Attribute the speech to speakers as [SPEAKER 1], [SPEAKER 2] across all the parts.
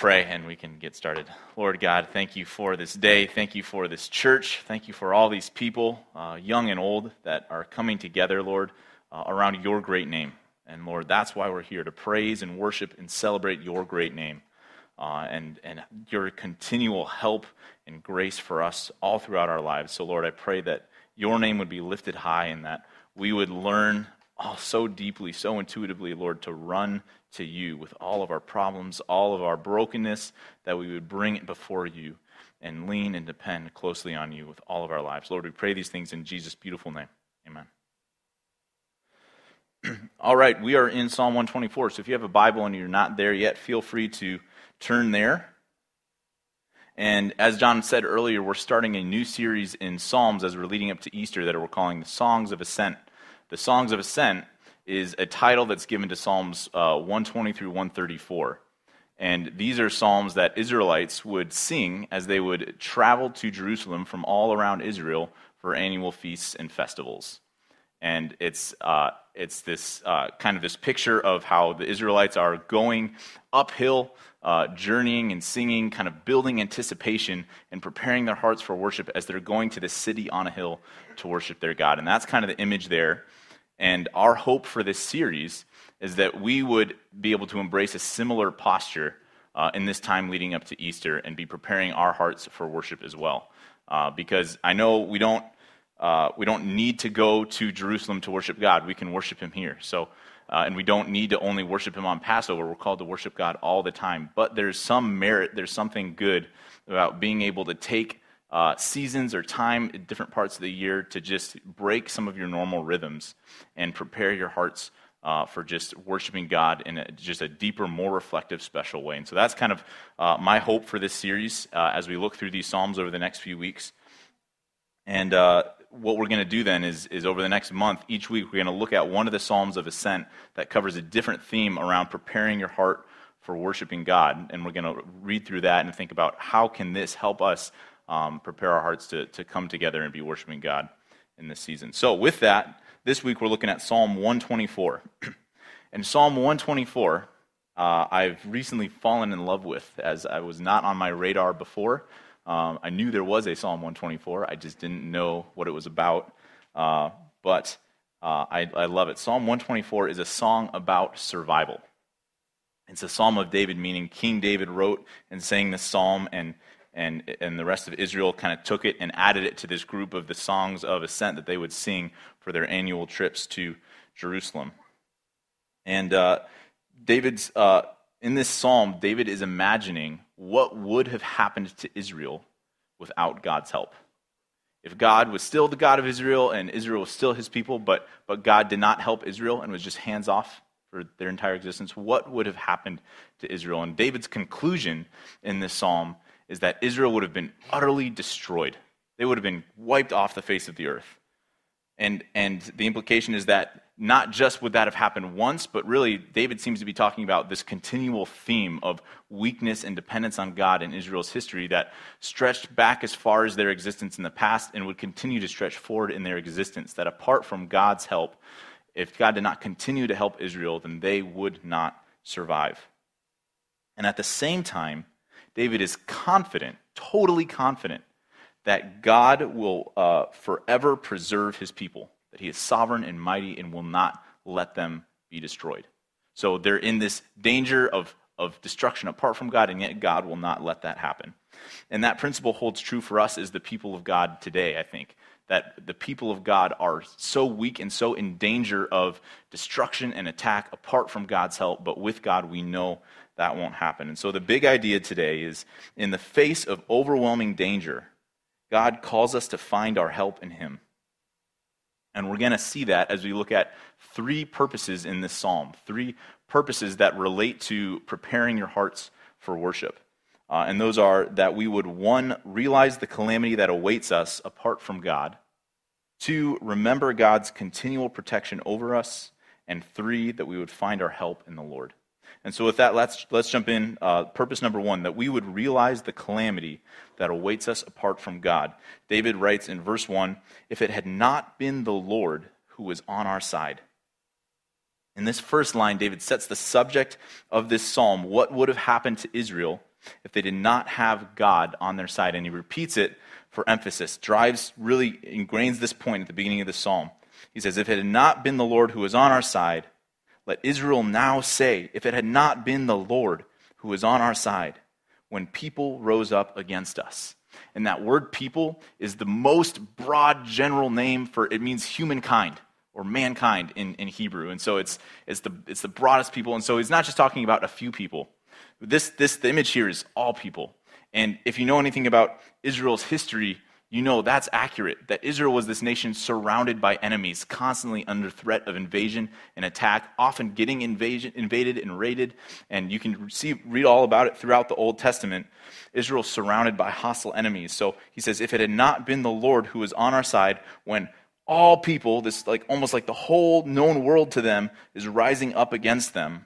[SPEAKER 1] pray and we can get started. Lord God, thank you for this day. Thank you for this church. Thank you for all these people, uh, young and old, that are coming together, Lord, uh, around your great name. And Lord, that's why we're here to praise and worship and celebrate your great name uh, and, and your continual help and grace for us all throughout our lives. So, Lord, I pray that your name would be lifted high and that we would learn all so deeply, so intuitively, Lord, to run to you with all of our problems, all of our brokenness, that we would bring it before you and lean and depend closely on you with all of our lives. Lord, we pray these things in Jesus' beautiful name. Amen. all right, we are in Psalm 124. So if you have a Bible and you're not there yet, feel free to turn there. And as John said earlier, we're starting a new series in Psalms as we're leading up to Easter that we're calling the Songs of Ascent. The Songs of Ascent is a title that's given to Psalms uh, 120 through 134. And these are psalms that Israelites would sing as they would travel to Jerusalem from all around Israel for annual feasts and festivals. And it's, uh, it's this uh, kind of this picture of how the Israelites are going uphill, uh, journeying and singing, kind of building anticipation and preparing their hearts for worship as they're going to the city on a hill to worship their God. And that's kind of the image there. And our hope for this series is that we would be able to embrace a similar posture uh, in this time leading up to Easter and be preparing our hearts for worship as well. Uh, because I know we don't, uh, we don't need to go to Jerusalem to worship God. We can worship Him here. So, uh, and we don't need to only worship Him on Passover. We're called to worship God all the time. But there's some merit, there's something good about being able to take uh, seasons or time at different parts of the year to just break some of your normal rhythms and prepare your hearts uh, for just worshiping God in a, just a deeper, more reflective, special way. And so that's kind of uh, my hope for this series uh, as we look through these Psalms over the next few weeks. And uh, what we're going to do then is, is over the next month, each week, we're going to look at one of the Psalms of Ascent that covers a different theme around preparing your heart for worshiping God. And we're going to read through that and think about how can this help us um, prepare our hearts to, to come together and be worshiping God in this season. So, with that, this week we're looking at Psalm 124. and Psalm 124, uh, I've recently fallen in love with, as I was not on my radar before. Um, I knew there was a Psalm 124, I just didn't know what it was about. Uh, but uh, I, I love it. Psalm 124 is a song about survival. It's a psalm of David, meaning King David wrote and sang this psalm, and and, and the rest of Israel kind of took it and added it to this group of the songs of ascent that they would sing for their annual trips to Jerusalem. And uh, David's, uh, in this psalm, David is imagining what would have happened to Israel without God's help. If God was still the God of Israel and Israel was still his people, but, but God did not help Israel and was just hands off for their entire existence, what would have happened to Israel? And David's conclusion in this psalm is that Israel would have been utterly destroyed. They would have been wiped off the face of the earth. And, and the implication is that not just would that have happened once, but really, David seems to be talking about this continual theme of weakness and dependence on God in Israel's history that stretched back as far as their existence in the past and would continue to stretch forward in their existence. That apart from God's help, if God did not continue to help Israel, then they would not survive. And at the same time, David is confident, totally confident, that God will uh, forever preserve his people, that he is sovereign and mighty and will not let them be destroyed. So they're in this danger of, of destruction apart from God, and yet God will not let that happen. And that principle holds true for us as the people of God today, I think. That the people of God are so weak and so in danger of destruction and attack apart from God's help, but with God we know that won't happen. And so the big idea today is in the face of overwhelming danger, God calls us to find our help in Him. And we're going to see that as we look at three purposes in this psalm, three purposes that relate to preparing your hearts for worship. Uh, and those are that we would, one, realize the calamity that awaits us apart from God, two, remember God's continual protection over us, and three, that we would find our help in the Lord. And so, with that, let's, let's jump in. Uh, purpose number one that we would realize the calamity that awaits us apart from God. David writes in verse 1 If it had not been the Lord who was on our side. In this first line, David sets the subject of this psalm what would have happened to Israel if they did not have God on their side. And he repeats it for emphasis, drives, really ingrains this point at the beginning of the psalm. He says, If it had not been the Lord who was on our side, let Israel now say, If it had not been the Lord who was on our side, when people rose up against us. And that word people is the most broad general name for it means humankind or mankind in, in Hebrew. And so it's, it's, the, it's the broadest people. And so he's not just talking about a few people. This, this, the image here is all people. And if you know anything about Israel's history, you know that's accurate. That Israel was this nation surrounded by enemies, constantly under threat of invasion and attack, often getting invasion, invaded and raided. And you can see, read all about it throughout the Old Testament. Israel surrounded by hostile enemies. So he says, if it had not been the Lord who was on our side when all people, this like almost like the whole known world to them, is rising up against them,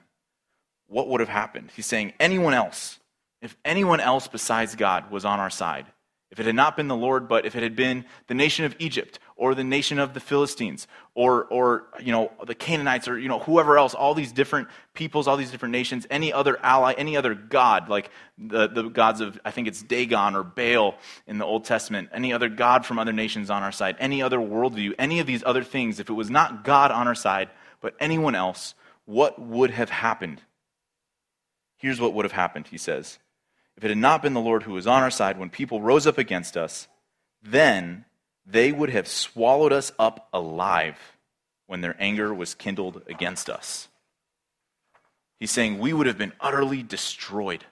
[SPEAKER 1] what would have happened? He's saying, anyone else, if anyone else besides God was on our side, if it had not been the Lord, but if it had been the nation of Egypt or the nation of the Philistines or, or you know, the Canaanites or you know, whoever else, all these different peoples, all these different nations, any other ally, any other god, like the, the gods of, I think it's Dagon or Baal in the Old Testament, any other god from other nations on our side, any other worldview, any of these other things, if it was not God on our side, but anyone else, what would have happened? Here's what would have happened, he says. If it had not been the Lord who was on our side when people rose up against us, then they would have swallowed us up alive when their anger was kindled against us. He's saying we would have been utterly destroyed.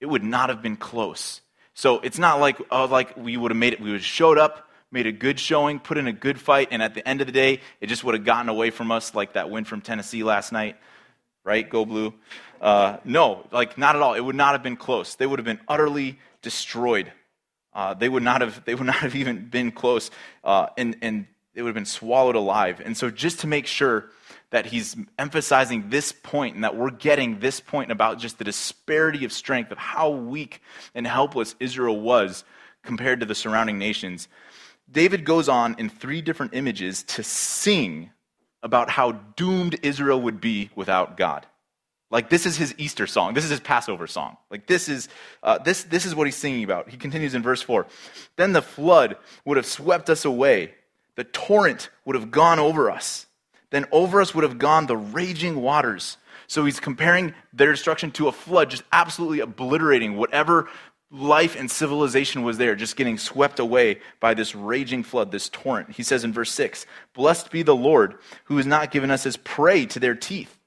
[SPEAKER 1] It would not have been close. So it's not like, oh, like we would have made it, we would have showed up, made a good showing, put in a good fight, and at the end of the day, it just would have gotten away from us like that win from Tennessee last night right? Go blue. Uh, no, like not at all. It would not have been close. They would have been utterly destroyed. Uh, they would not have. They would not have even been close, uh, and and they would have been swallowed alive. And so, just to make sure that he's emphasizing this point and that we're getting this point about just the disparity of strength of how weak and helpless Israel was compared to the surrounding nations, David goes on in three different images to sing about how doomed Israel would be without God. Like this is his Easter song. This is his Passover song. Like this is uh, this this is what he's singing about. He continues in verse four. Then the flood would have swept us away. The torrent would have gone over us. Then over us would have gone the raging waters. So he's comparing their destruction to a flood, just absolutely obliterating whatever life and civilization was there, just getting swept away by this raging flood, this torrent. He says in verse 6 Blessed be the Lord, who has not given us as prey to their teeth.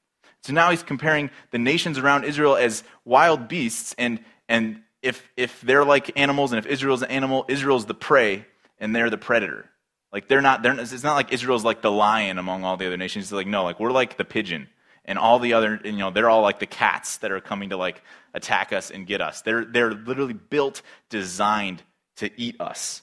[SPEAKER 1] So now he's comparing the nations around Israel as wild beasts, and, and if, if they're like animals and if Israel's an animal, Israel's the prey and they're the predator. Like they're not, they're, it's not like Israel's like the lion among all the other nations. It's like, no, like we're like the pigeon and all the other, you know, they're all like the cats that are coming to like attack us and get us. They're, they're literally built, designed to eat us.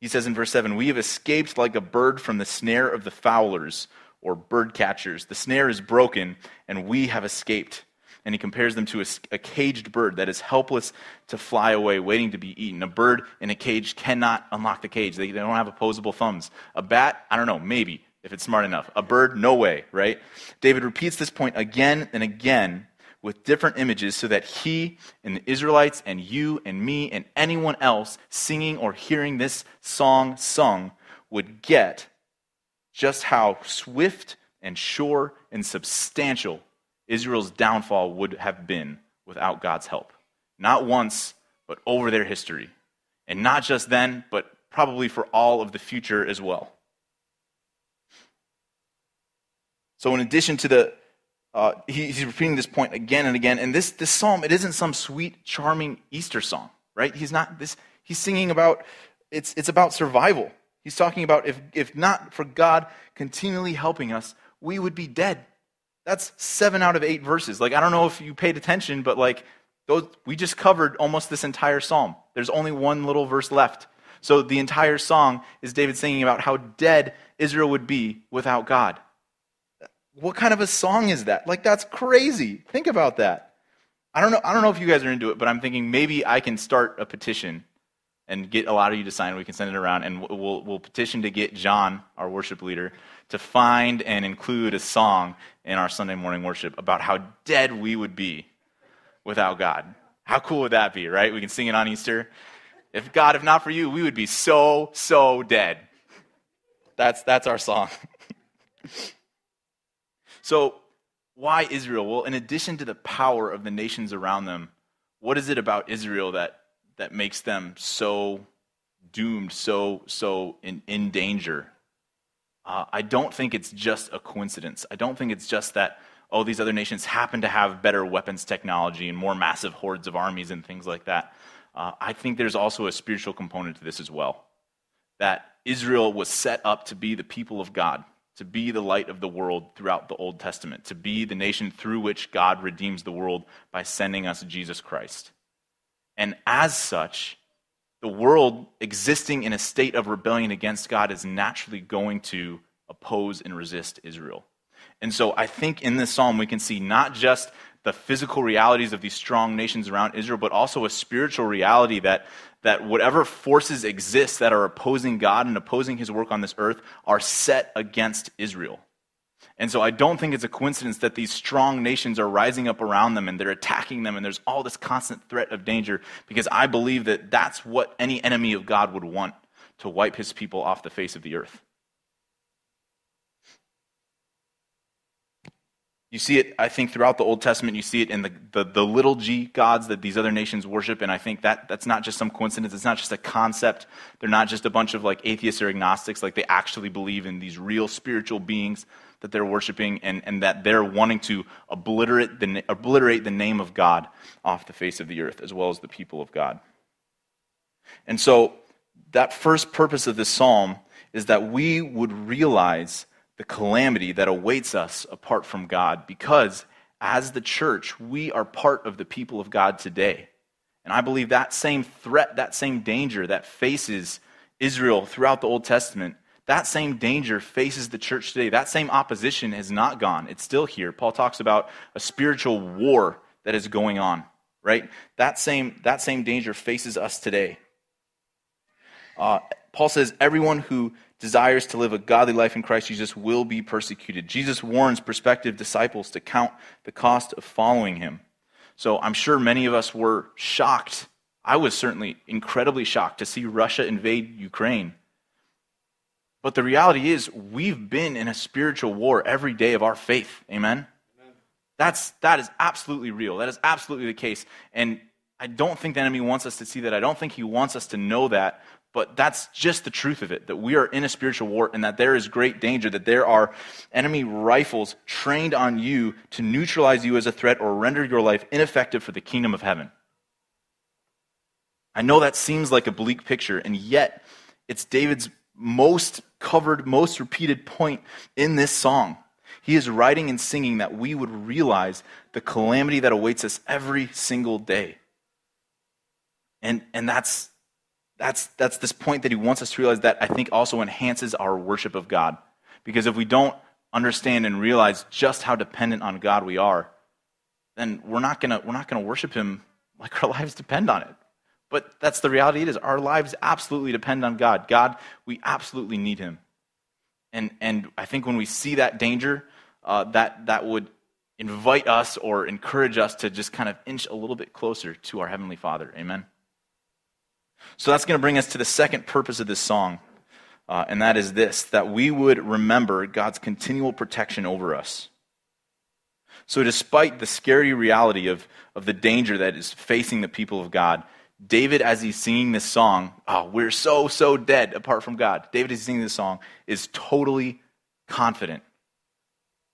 [SPEAKER 1] He says in verse 7 We have escaped like a bird from the snare of the fowlers or bird catchers. The snare is broken, and we have escaped. And he compares them to a, a, caged bird that is helpless to fly away, waiting to be eaten. A bird in a cage cannot unlock the cage, they, they don't have opposable thumbs. A bat, I don't know, maybe if it's smart enough. A bird, no way, right? David repeats this point again and again with different images so that he and the Israelites and you and me and anyone else singing or hearing this song sung would get just how swift and sure and substantial Israel's downfall would have been without God's help. Not once, but over their history. And not just then, but probably for all of the future as well. So, in addition to the, uh, he, he's repeating this point again and again. And this, this psalm, it isn't some sweet, charming Easter song, right? He's not this, he's singing about, it's, it's about survival. He's talking about if, if not for God continually helping us, we would be dead. That's seven out of eight verses. Like, I don't know if you paid attention, but like, those, we just covered almost this entire psalm. There's only one little verse left. So the entire song is David singing about how dead Israel would be without God. What kind of a song is that? Like, that's crazy. Think about that. I don't know, I don't know if you guys are into it, but I'm thinking maybe I can start a petition and get a lot of you to sign. We can send it around, and we'll, we'll petition to get John, our worship leader, to find and include a song in our Sunday morning worship about how dead we would be without God. How cool would that be, right? We can sing it on Easter. If God, if not for you, we would be so, so dead. That's, that's our song. so, why Israel? Well, in addition to the power of the nations around them, what is it about Israel that, that makes them so doomed, so, so in, in danger? Uh, I don't think it's just a coincidence. I don't think it's just that, oh, these other nations happen to have better weapons technology and more massive hordes of armies and things like that. Uh, I think there's also a spiritual component to this as well. That Israel was set up to be the people of God, to be the light of the world throughout the Old Testament, to be the nation through which God redeems the world by sending us Jesus Christ. And as such, the world existing in a state of rebellion against God is naturally going to oppose and resist Israel. And so I think in this psalm we can see not just the physical realities of these strong nations around Israel, but also a spiritual reality that, that whatever forces exist that are opposing God and opposing his work on this earth are set against Israel. And so I don't think it's a coincidence that these strong nations are rising up around them and they're attacking them and there's all this constant threat of danger because I believe that that's what any enemy of God would want to wipe his people off the face of the earth. You see it, I think, throughout the Old Testament. You see it in the, the, the, little g gods that these other nations worship. And I think that that's not just some coincidence. It's not just a concept. They're not just a bunch of like atheists or agnostics. Like they actually believe in these real spiritual beings that they're worshiping and, and that they're wanting to obliterate the, obliterate the name of God off the face of the earth, as well as the people of God. And so, that first purpose of this psalm is that we would realize the calamity that awaits us apart from God, because as the church, we are part of the people of God today. And I believe that same threat, that same danger that faces Israel throughout the Old Testament that same danger faces the church today. That same opposition has not gone. It's still here. Paul talks about a spiritual war that is going on, right? That same, that same danger faces us today. Uh, Paul says, everyone who desires to live a godly life in Christ Jesus will be persecuted. Jesus warns prospective disciples to count the cost of following him. So I'm sure many of us were shocked. I was certainly incredibly shocked to see Russia invade Ukraine. But the reality is, we've been in a spiritual war every day of our faith. Amen? Amen? That's, that is absolutely real. That is absolutely the case. And I don't think the enemy wants us to see that. I don't think he wants us to know that. But that's just the truth of it that we are in a spiritual war and that there is great danger, that there are enemy rifles trained on you to neutralize you as a threat or render your life ineffective for the kingdom of heaven. I know that seems like a bleak picture, and yet it's David's most covered, most repeated point in this song. He is writing and singing that we would realize the calamity that awaits us every single day. And, and that's, that's, that's this point that he wants us to realize that I think also enhances our worship of God. Because if we don't understand and realize just how dependent on God we are, then we're not gonna we're not to worship him like our lives depend on it. But that's the reality it is. Our lives absolutely depend on God. God, we absolutely need Him. And, and I think when we see that danger, uh, that, that would invite us or encourage us to just kind of inch a little bit closer to our Heavenly Father. Amen? So that's going to bring us to the second purpose of this song, uh, and that is this that we would remember God's continual protection over us. So, despite the scary reality of, of the danger that is facing the people of God, David, as he's singing this song, oh, we're so, so dead apart from God. David, as he's singing this song, is totally confident.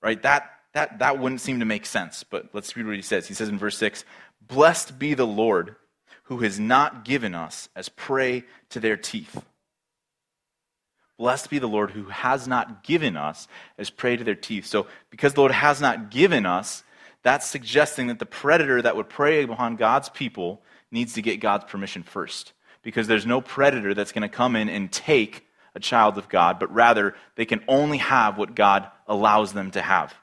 [SPEAKER 1] Right? That, that, that wouldn't seem to make sense, but let's read what he says. He says in verse 6 Blessed be the Lord who has not given us as prey to their teeth. Blessed be the Lord who has not given us as prey to their teeth. So, because the Lord has not given us, that's suggesting that the predator that would prey upon God's people needs to get God's permission first. Because there's no predator that's going to come in and take a child of God, but rather they can only have what God allows them to have.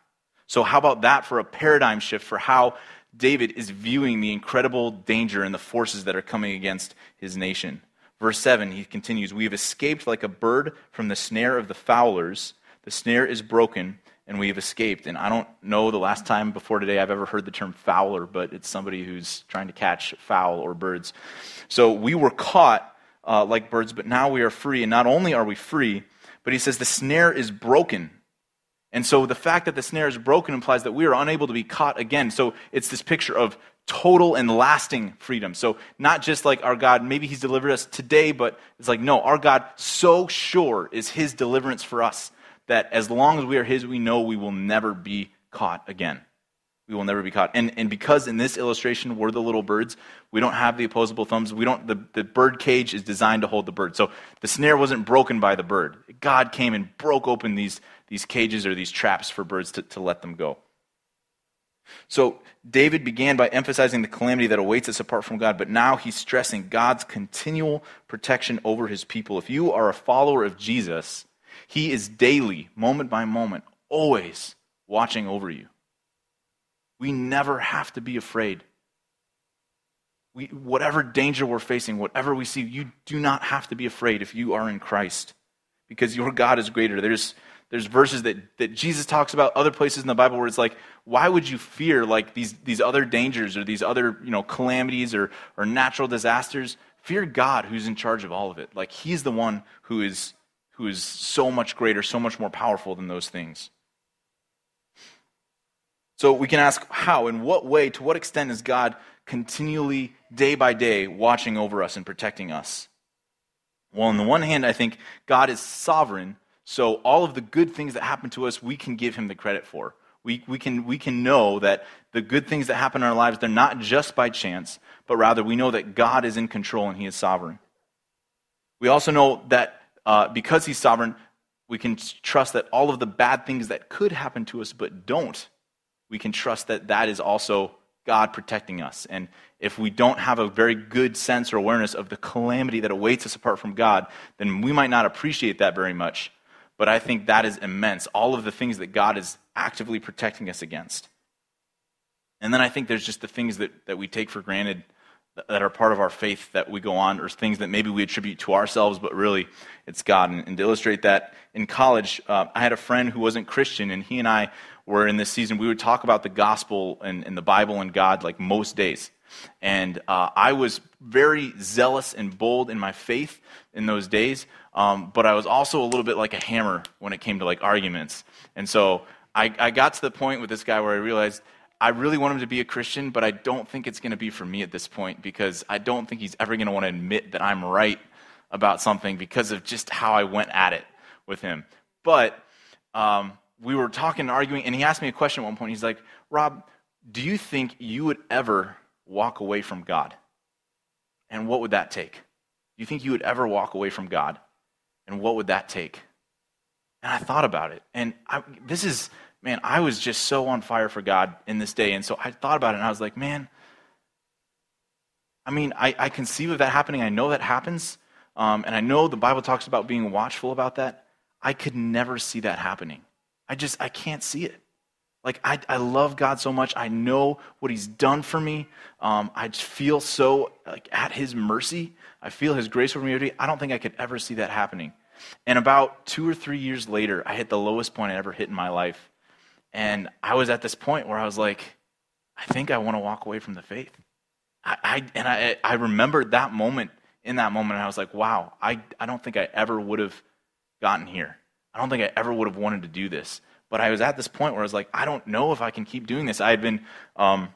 [SPEAKER 1] So, how about that for a paradigm shift for how David is viewing the incredible danger and the forces that are coming against his nation? Verse 7, he continues We have escaped like a bird from the snare of the fowlers. The snare is broken, and we've escaped. And I don't know the last time before today I've ever heard the term fowler, but it's somebody who's trying to catch fowl or birds. So we were caught uh, like birds, but now we are free. And not only are we free, but he says the snare is broken. And so the fact that the snare is broken implies that we are unable to be caught again. So it's this picture of total and lasting freedom. So not just like our God, maybe he's delivered us today, but it's like, no, our God so sure is his deliverance for us that as long as we are his, we know we will never be caught again. We will never be caught. And, and because in this illustration we're the little birds, we don't have the opposable thumbs. We don't, the, the bird cage is designed to hold the bird. So the snare wasn't broken by the bird. God came and broke open these, these cages or these traps for birds to, to let them go. So David began by emphasizing the calamity that awaits us apart from God, but now he's stressing God's continual protection over his people. If you are a follower of Jesus, he is daily, moment by moment, always watching over you. We never have to be afraid. We, whatever danger we're facing, whatever we see, you do not have to be afraid if you are in Christ because your God is greater. There's, there's verses that, that Jesus talks about, other places in the Bible where it's like, why would you fear like these, these other dangers or these other you know, calamities or, or natural disasters? Fear God who's in charge of all of it. Like he's the one who is, who is so much greater, so much more powerful than those things. So we can ask how, in what way, to what extent is God continually, day by day, watching over us and protecting us? Well, on the one hand, I think God is sovereign, so all of the good things that happen to us, we can give him the credit for. We, we, can, we can know that the good things that happen in our lives, they're not just by chance, but rather we know that God is in control and he is sovereign. We also know that uh, because he's sovereign, we can trust that all of the bad things that could happen to us but don't we can trust that that is also God protecting us. And if we don't have a very good sense or awareness of the calamity that awaits us apart from God, then we might not appreciate that very much. But I think that is immense. All of the things that God is actively protecting us against. And then I think there's just the things that, that we take for granted that are part of our faith that we go on, or things that maybe we attribute to ourselves, but really it's God. And, and to illustrate that, in college, uh, I had a friend who wasn't Christian, and he and I were in this season, we would talk about the gospel and, and the Bible and God like most days. And uh, I was very zealous and bold in my faith in those days, um, but I was also a little bit like a hammer when it came to like arguments. And so I, I got to the point with this guy where I realized I really want him to be a Christian, but I don't think it's going to be for me at this point because I don't think he's ever going to want to admit that I'm right about something because of just how I went at it with him. But um, we were talking and arguing, and he asked me a question at one point. He's like, Rob, do you think you would ever walk away from God? And what would that take? Do you think you would ever walk away from God? And what would that take? And I thought about it. And I, this is man, I was just so on fire for God in this day. And so I thought about it and I was like, man, I mean, I, I conceive of that happening. I know that happens. Um, and I know the Bible talks about being watchful about that. I could never see that happening. I just, I can't see it. Like, I, I love God so much. I know what He's done for me. Um, I feel so like at His mercy. I feel His grace over me. I don't think I could ever see that happening. And about two or three years later, I hit the lowest point I ever hit in my life. And I was at this point where I was like, I think I want to walk away from the faith. I, I and I, I remembered that moment in that moment, and I was like, wow, I, I don't think I ever would have gotten here. I don't think I ever would have wanted to do this. But I was at this point where I was like, I don't know if I can keep doing this. I had been um,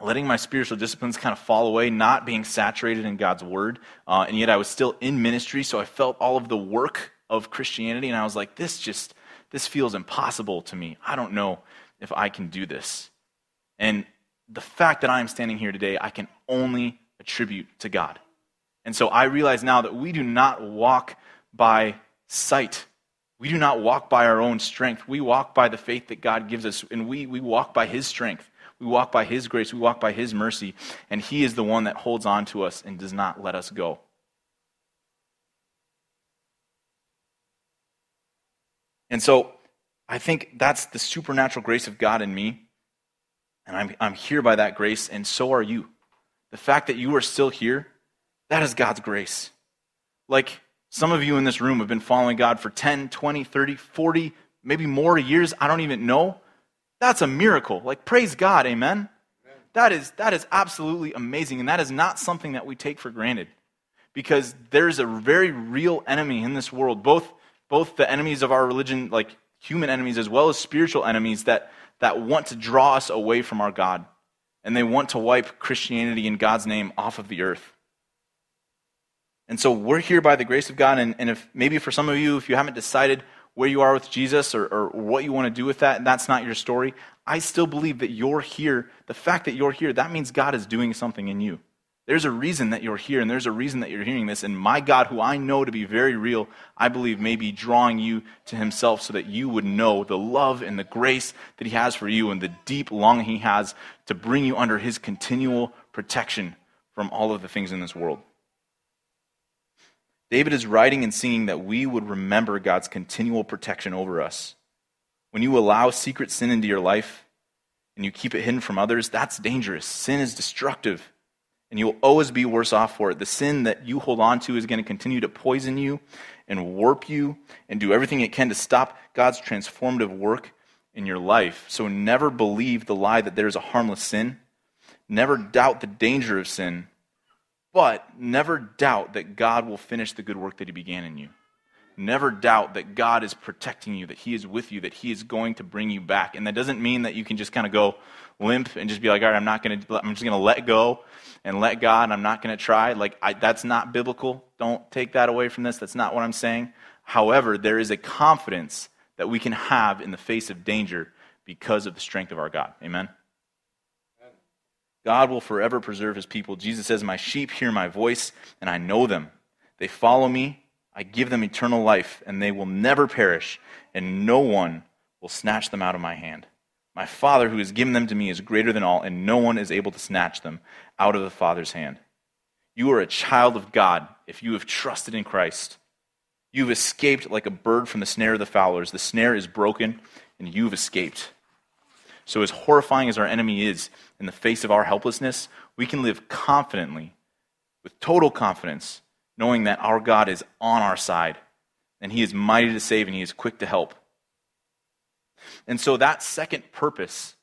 [SPEAKER 1] letting my spiritual disciplines kind of fall away, not being saturated in God's word, uh, and yet I was still in ministry, so I felt all of the work of Christianity, and I was like, this just this feels impossible to me. I don't know if I can do this. And the fact that I am standing here today, I can only attribute to God. And so I realize now that we do not walk by sight. We do not walk by our own strength. We walk by the faith that God gives us, and we, we walk by His strength. We walk by His grace. We walk by His mercy. And He is the one that holds on to us and does not let us go. And so I think that's the supernatural grace of God in me. And I'm, I'm here by that grace, and so are you. The fact that you are still here, that is God's grace. Like some of you in this room have been following God for 10, 20, 30, 40, maybe more years, I don't even know. That's a miracle. Like, praise God, amen? That is, that is absolutely amazing, and that is not something that we take for granted. Because there's a very real enemy in this world, both, both the enemies of our religion, like human enemies, as well as spiritual enemies that, that want to draw us away from our God. And they want to wipe Christianity in God's name off of the earth. And so we're here by the grace of God. And, and if maybe for some of you, if you haven't decided where you are with Jesus or, or what you want to do with that, and that's not your story, I still believe that you're here. The fact that you're here, that means God is doing something in you. There's a reason that you're here, and there's a reason that you're hearing this. And my God, who I know to be very real, I believe may be drawing you to Himself so that you would know the love and the grace that He has for you and the deep longing He has to bring you under His continual protection from all of the things in this world. David is writing and singing that we would remember God's continual protection over us. When you allow secret sin into your life and you keep it hidden from others, that's dangerous. Sin is destructive, and you'll always be worse off for it. The sin that you hold on to is going to continue to poison you and warp you and do everything it can to stop God's transformative work in your life. So never believe the lie that there's a harmless sin. Never doubt the danger of sin but never doubt that God will finish the good work that He began in you. Never doubt that God is protecting you, that He is with you, that He is going to bring you back. And that doesn't mean that you can just kind of go limp and just be like, all right, I'm not going to, I'm just going to let go and let God, and I'm not going to try. Like, I, that's not biblical. Don't take that away from this. That's not what I'm saying. However, there is a confidence that we can have in the face of danger because of the strength of our God. Amen? God will forever preserve his people. Jesus says, My sheep hear my voice, and I know them. They follow me. I give them eternal life, and they will never perish, and no one will snatch them out of my hand. My Father, who has given them to me, is greater than all, and no one is able to snatch them out of the Father's hand. You are a child of God if you have trusted in Christ. You've escaped like a bird from the snare of the fowlers. The snare is broken, and you've escaped. So, as horrifying as our enemy is in the face of our helplessness, we can live confidently, with total confidence, knowing that our God is on our side and He is mighty to save and He is quick to help. And so, that second purpose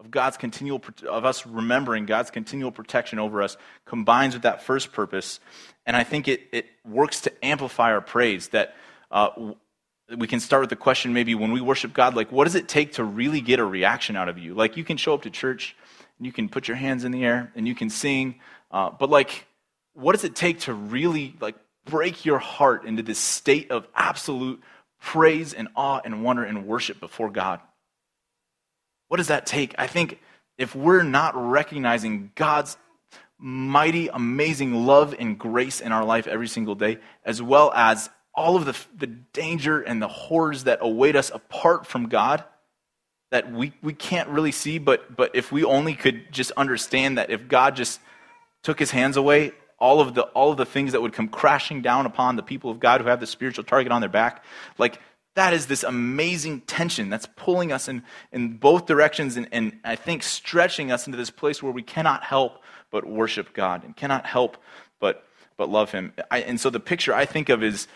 [SPEAKER 1] of God's continual, of us remembering God's continual protection over us combines with that first purpose. And I think it, it works to amplify our praise that uh, we can start with the question maybe when we worship God, like, what does it take to really get a reaction out of you? Like, you can show up to church and you can put your hands in the air and you can sing, uh, but like, what does it take to really like break your heart into this state of absolute praise and awe and wonder and worship before God? What does that take? I think if we're not recognizing God's mighty, amazing love and grace in our life every single day, as well as all of the, the danger and the horrors that await us apart from God that we, we can't really see, but, but if we only could just understand that if God just took his hands away, all of, the, all of the things that would come crashing down upon the people of God who have the spiritual target on their back, like that is this amazing tension that's pulling us in, in both directions and, and I think stretching us into this place where we cannot help but worship God and cannot help but, but love him. I, and so the picture I think of is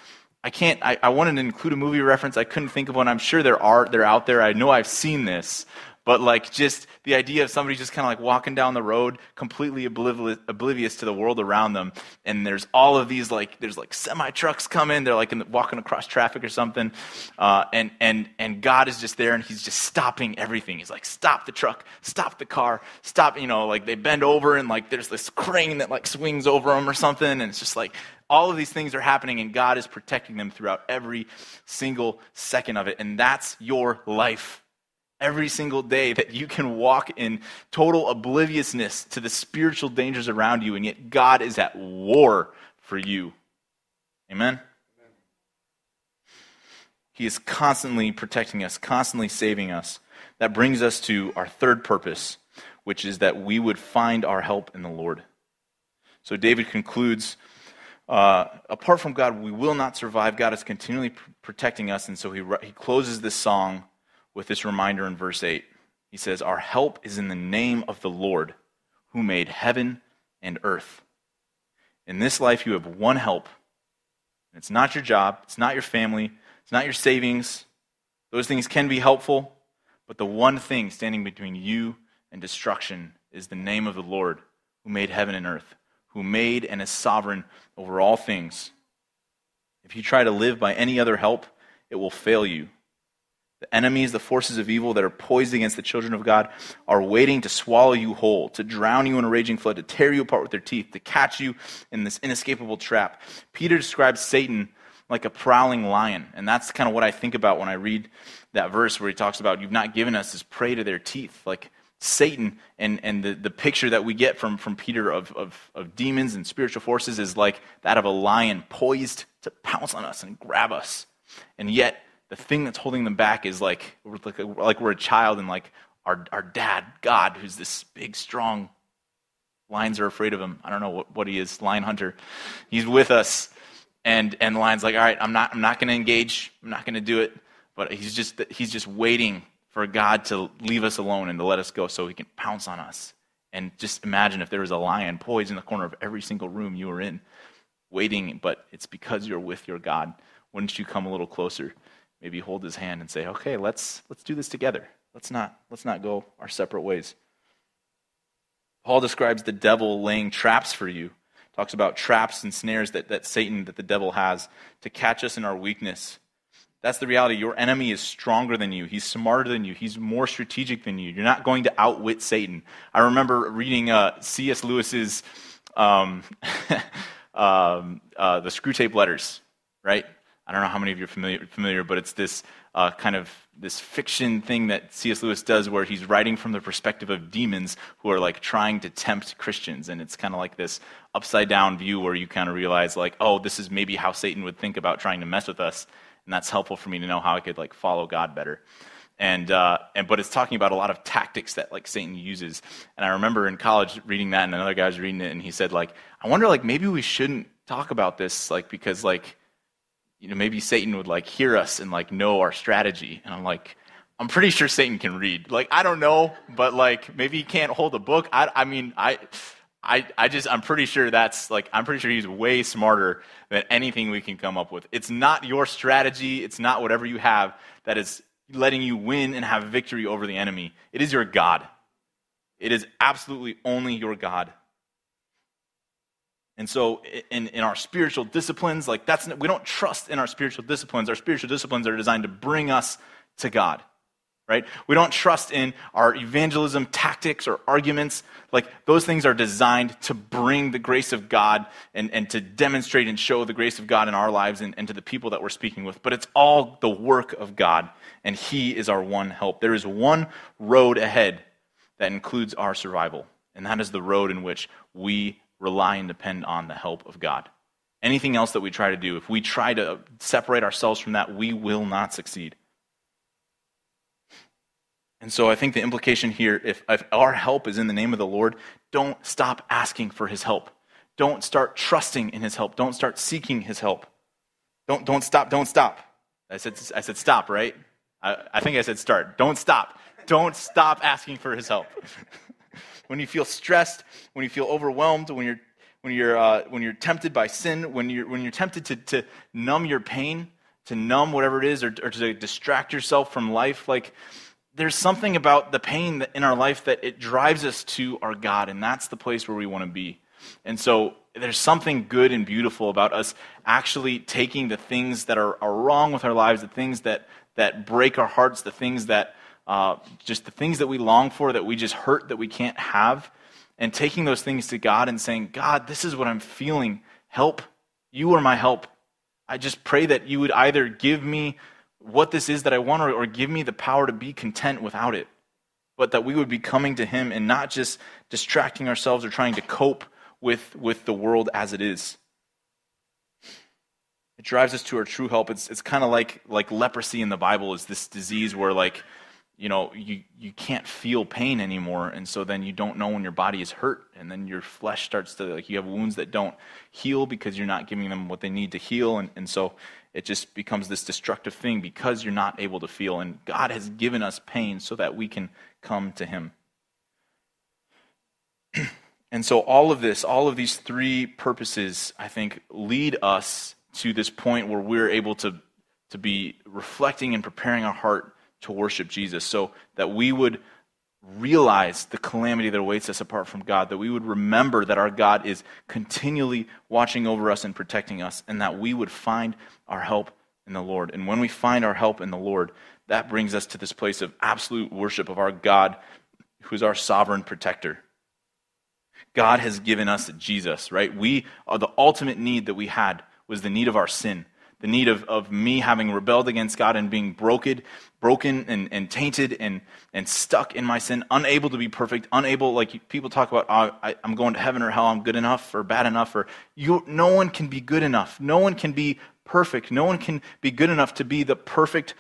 [SPEAKER 1] I can't, I, I wanted to include a movie reference. I couldn't think of one. I'm sure there are, they're out there. I know I've seen this. But like just the idea of somebody just kind of like walking down the road, completely oblivious, oblivious to the world around them, and there's all of these like there's like semi trucks coming, they're like the, walking across traffic or something, uh, and and and God is just there and He's just stopping everything. He's like, stop the truck, stop the car, stop. You know, like they bend over and like there's this crane that like swings over them or something, and it's just like all of these things are happening, and God is protecting them throughout every single second of it. And that's your life. Every single day that you can walk in total obliviousness to the spiritual dangers around you, and yet God is at war for you. Amen? He is constantly protecting us, constantly saving us. That brings us to our third purpose, which is that we would find our help in the Lord. So David concludes uh, apart from God, we will not survive. God is continually pr- protecting us. And so he, he closes this song with this reminder in verse 8. He says, Our help is in the name of the Lord who made heaven and earth. In this life, you have one help. It's not your job, it's not your family, it's not your savings, Those things can be helpful, but the one thing standing between you and destruction is the name of the Lord who made heaven and earth, who made and is sovereign over all things. If you try to live by any other help, it will fail you. The enemies, the forces of evil that are poised against the children of God, are waiting to swallow you whole, to drown you in a raging flood, to tear you apart with their teeth, to catch you in this inescapable trap. Peter describes Satan like a prowling lion. And that's kind of what I think about when I read that verse where he talks about, You've not given us this prey to their teeth. Like Satan and, and the, the picture that we get from, from Peter of, of, of demons and spiritual forces is like that of a lion poised to pounce on us and grab us. And yet, the thing that's holding them back is like, like, like we're a child and like our, our dad, God, who's this big, strong, lions are afraid of him. I don't know what, what he is, lion hunter. He's with us. And, and the lion's like, all right, I'm not, I'm not going to engage. I'm not going to do it. But he's just, he's just waiting for God to leave us alone and to let us go so he can pounce on us. And just imagine if there was a lion poised in the corner of every single room you were in, waiting, but it's because you're with your God. Wouldn't you come a little closer? Maybe hold his hand and say, okay, let's, let's do this together. Let's not, let's not go our separate ways. Paul describes the devil laying traps for you. Talks about traps and snares that, that Satan, that the devil has to catch us in our weakness. That's the reality. Your enemy is stronger than you. He's smarter than you. He's more strategic than you. You're not going to outwit Satan. I remember reading uh, C.S. Lewis's um, um, uh, the Letters, right? I don't know how many of you are familiar, familiar but it's this uh, kind of this fiction thing that C.S. Lewis does where he's writing from the perspective of demons who are like trying to tempt Christians. And it's kind of like this upside down view where you kind of realize, like, oh, this is maybe how Satan would think about trying to mess with us. And that's helpful for me to know how I could like follow God better. And, uh, and but it's talking about a lot of tactics that like Satan uses. And I remember in college reading that, and another guy was reading it, and he said like, I wonder like maybe we shouldn't talk about this like because like you know, maybe Satan would like hear us and like know our strategy. And I'm like, I'm pretty sure Satan can read. Like, I don't know, but like maybe he can't hold a book. I, I mean, I, I, I just, I'm pretty sure that's like, I'm pretty sure he's way smarter than anything we can come up with. It's not your strategy. It's not whatever you have that is letting you win and have victory over the enemy. It is your God. It is absolutely only your God. And so, in, in our spiritual disciplines, like that's we don't trust in our spiritual disciplines. Our spiritual disciplines are designed to bring us to God, right? We don't trust in our evangelism tactics or arguments. Like those things are designed to bring the grace of God and, and to demonstrate and show the grace of God in our lives and, and to the people that we're speaking with. But it's all the work of God, and He is our one help. There is one road ahead that includes our survival, and that is the road in which we rely and depend on the help of God. Anything else that we try to do, if we try to separate ourselves from that, we will not succeed. And so I think the implication here if, if our help is in the name of the Lord, don't stop asking for his help. Don't start trusting in his help. Don't start seeking his help. Don't, don't stop. Don't stop. I said, I said stop, right? I, I think I said start. Don't stop. Don't stop asking for his help. when you feel stressed, when you feel overwhelmed, when you're, when you're, uh, when you're tempted by sin, when you're, when you're tempted to, to numb your pain, to numb whatever it is, or, or to distract yourself from life, like there's something about the pain in our life that it drives us to our God, and that's the place where we want to be. And so there's something good and beautiful about us actually taking the things that are, are wrong with our lives, the things that, that break our hearts, the things that uh, just the things that we long for that we just hurt that we can't have, and taking those things to God and saying, God, this is what I'm feeling. Help. You are my help. I just pray that you would either give me what this is that I want or, or give me the power to be content without it. But that we would be coming to Him and not just distracting ourselves or trying to cope with, with the world as it is. It drives us to our true help. It's, it's kind of like, like leprosy in the Bible is this disease where like you know you, you can't feel pain anymore and so then you don't know when your body is hurt and then your flesh starts to like you have wounds that don't heal because you're not giving them what they need to heal and, and so it just becomes this destructive thing because you're not able to feel and god has given us pain so that we can come to him. And so all of this all of these three purposes i think lead us to this point where we're able to to be reflecting and preparing our heart to worship Jesus so that we would realize the calamity that awaits us apart from God, that we would remember that our God is continually watching over us and protecting us, and that we would find our help in the Lord. And when we find our help in the Lord, that brings us to this place of absolute worship of our God, who is our sovereign protector. God has given us Jesus, right? We are the ultimate need that we had was the need of our sin the need of, of me having rebelled against God and being broken, broken and, and tainted and, and stuck in my sin, unable to be perfect, unable, like people talk about, oh, I, am going to heaven or hell, I'm good enough or bad enough, or you, no one can be good enough. No one can be perfect. No one can be good enough to be the perfect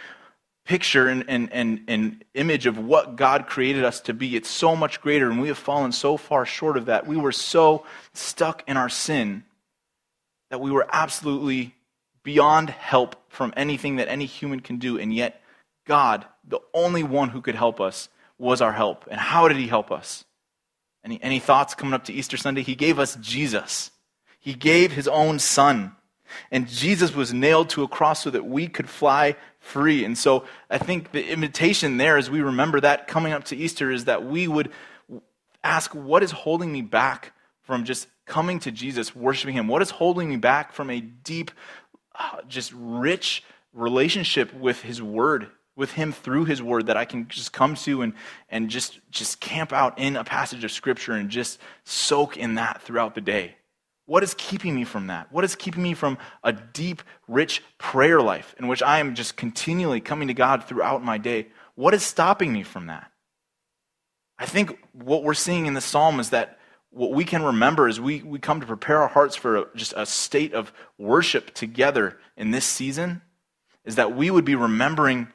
[SPEAKER 1] picture and, and, and, and image of what God created us to be. It's so much greater, and we have fallen so far short of that. We were so stuck in our sin that we were absolutely beyond help from anything that any human can do. And yet, God, the only one who could help us, was our help. And how did He help us? Any, any thoughts coming up to Easter Sunday? He gave us Jesus, He gave His own Son. And Jesus was nailed to a cross so that we could fly free. And so I think the invitation there, as we remember that coming up to Easter, is that we would ask, What is holding me back from just coming to Jesus, worshiping Him? What is holding me back from a deep Uh, just rich relationship with His Word, with Him through His Word that I can just come to and, and just, just camp out in a passage of Scripture and just soak in that throughout the day. What is keeping me from that? What is keeping me from a deep, rich prayer life in which I am just continually coming to God throughout my day? What is stopping me from that? I think what we're seeing in the psalm is that what we can remember as we, we come to prepare our hearts for a, just a state of worship together in this season is that we would be remembering,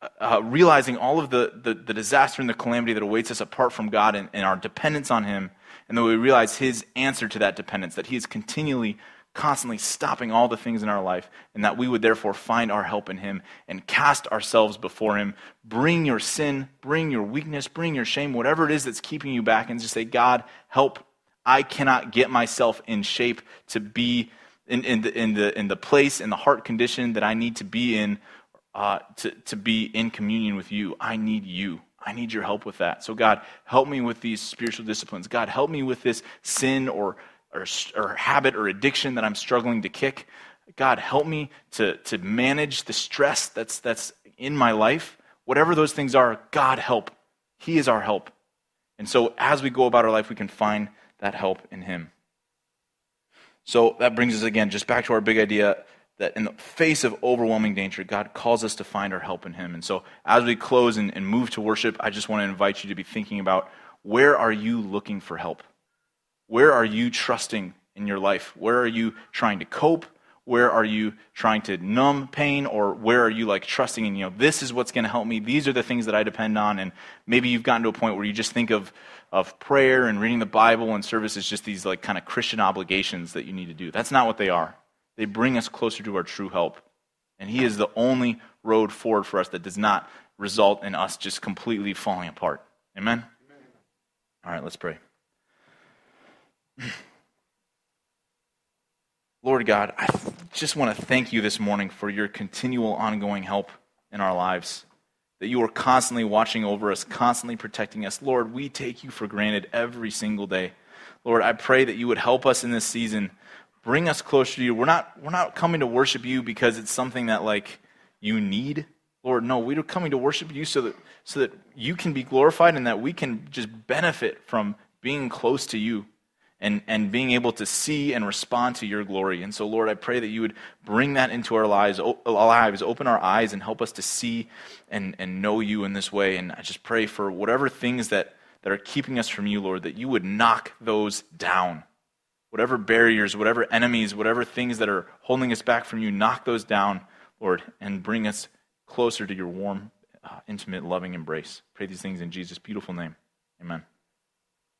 [SPEAKER 1] uh, uh, realizing all of the, the, the, disaster and the calamity that awaits us apart from God and, and our dependence on Him, and that we realize His answer to that dependence, that He is continually constantly stopping all the things in our life, and that we would therefore find our help in Him and cast ourselves before Him. Bring your sin, bring your weakness, bring your shame, whatever it is that's keeping you back, and just say, God, help. I cannot get myself in shape to be in, in, the, in, the, in the place, in the heart condition that I need to be in uh, to, to be in communion with you. I need you. I need your help with that. So, God, help me with these spiritual disciplines. God, help me with this sin or or, or habit or addiction that I'm struggling to kick. God, help me to, to manage the stress that's, that's in my life. Whatever those things are, God, help. He is our help. And so as we go about our life, we can find that help in Him. So that brings us again just back to our big idea that in the face of overwhelming danger, God calls us to find our help in Him. And so as we close and, and move to worship, I just want to invite you to be thinking about where are you looking for help? Where are you trusting in your life? Where are you trying to cope? Where are you trying to numb pain? Or where are you like trusting in, you know, this is what's going to help me? These are the things that I depend on. And maybe you've gotten to a point where you just think of, of prayer and reading the Bible and service as just these like kind of Christian obligations that you need to do. That's not what they are. They bring us closer to our true help. And He is the only road forward for us that does not result in us just completely falling apart. Amen? Amen. All right, let's pray. Lord God, I just want to thank you this morning for your continual ongoing help in our lives. That you are constantly watching over us, constantly protecting us. Lord, we take you for granted every single day. Lord, I pray that you would help us in this season, bring us closer to you. We're not, we're not coming to worship you because it's something that like you need. Lord, no, we're coming to worship you so that so that you can be glorified and that we can just benefit from being close to you and, and being able to see and respond to your glory. And so, Lord, I pray that you would bring that into our lives, lives open our eyes, and help us to see and, and know you in this way. And I just pray for whatever things that, that are keeping us from you, Lord, that you would knock those down. Whatever barriers, whatever enemies, whatever things that are holding us back from you, knock those down, Lord, and bring us closer to your warm, uh, intimate, loving embrace. Pray these things in Jesus' beautiful name. Amen.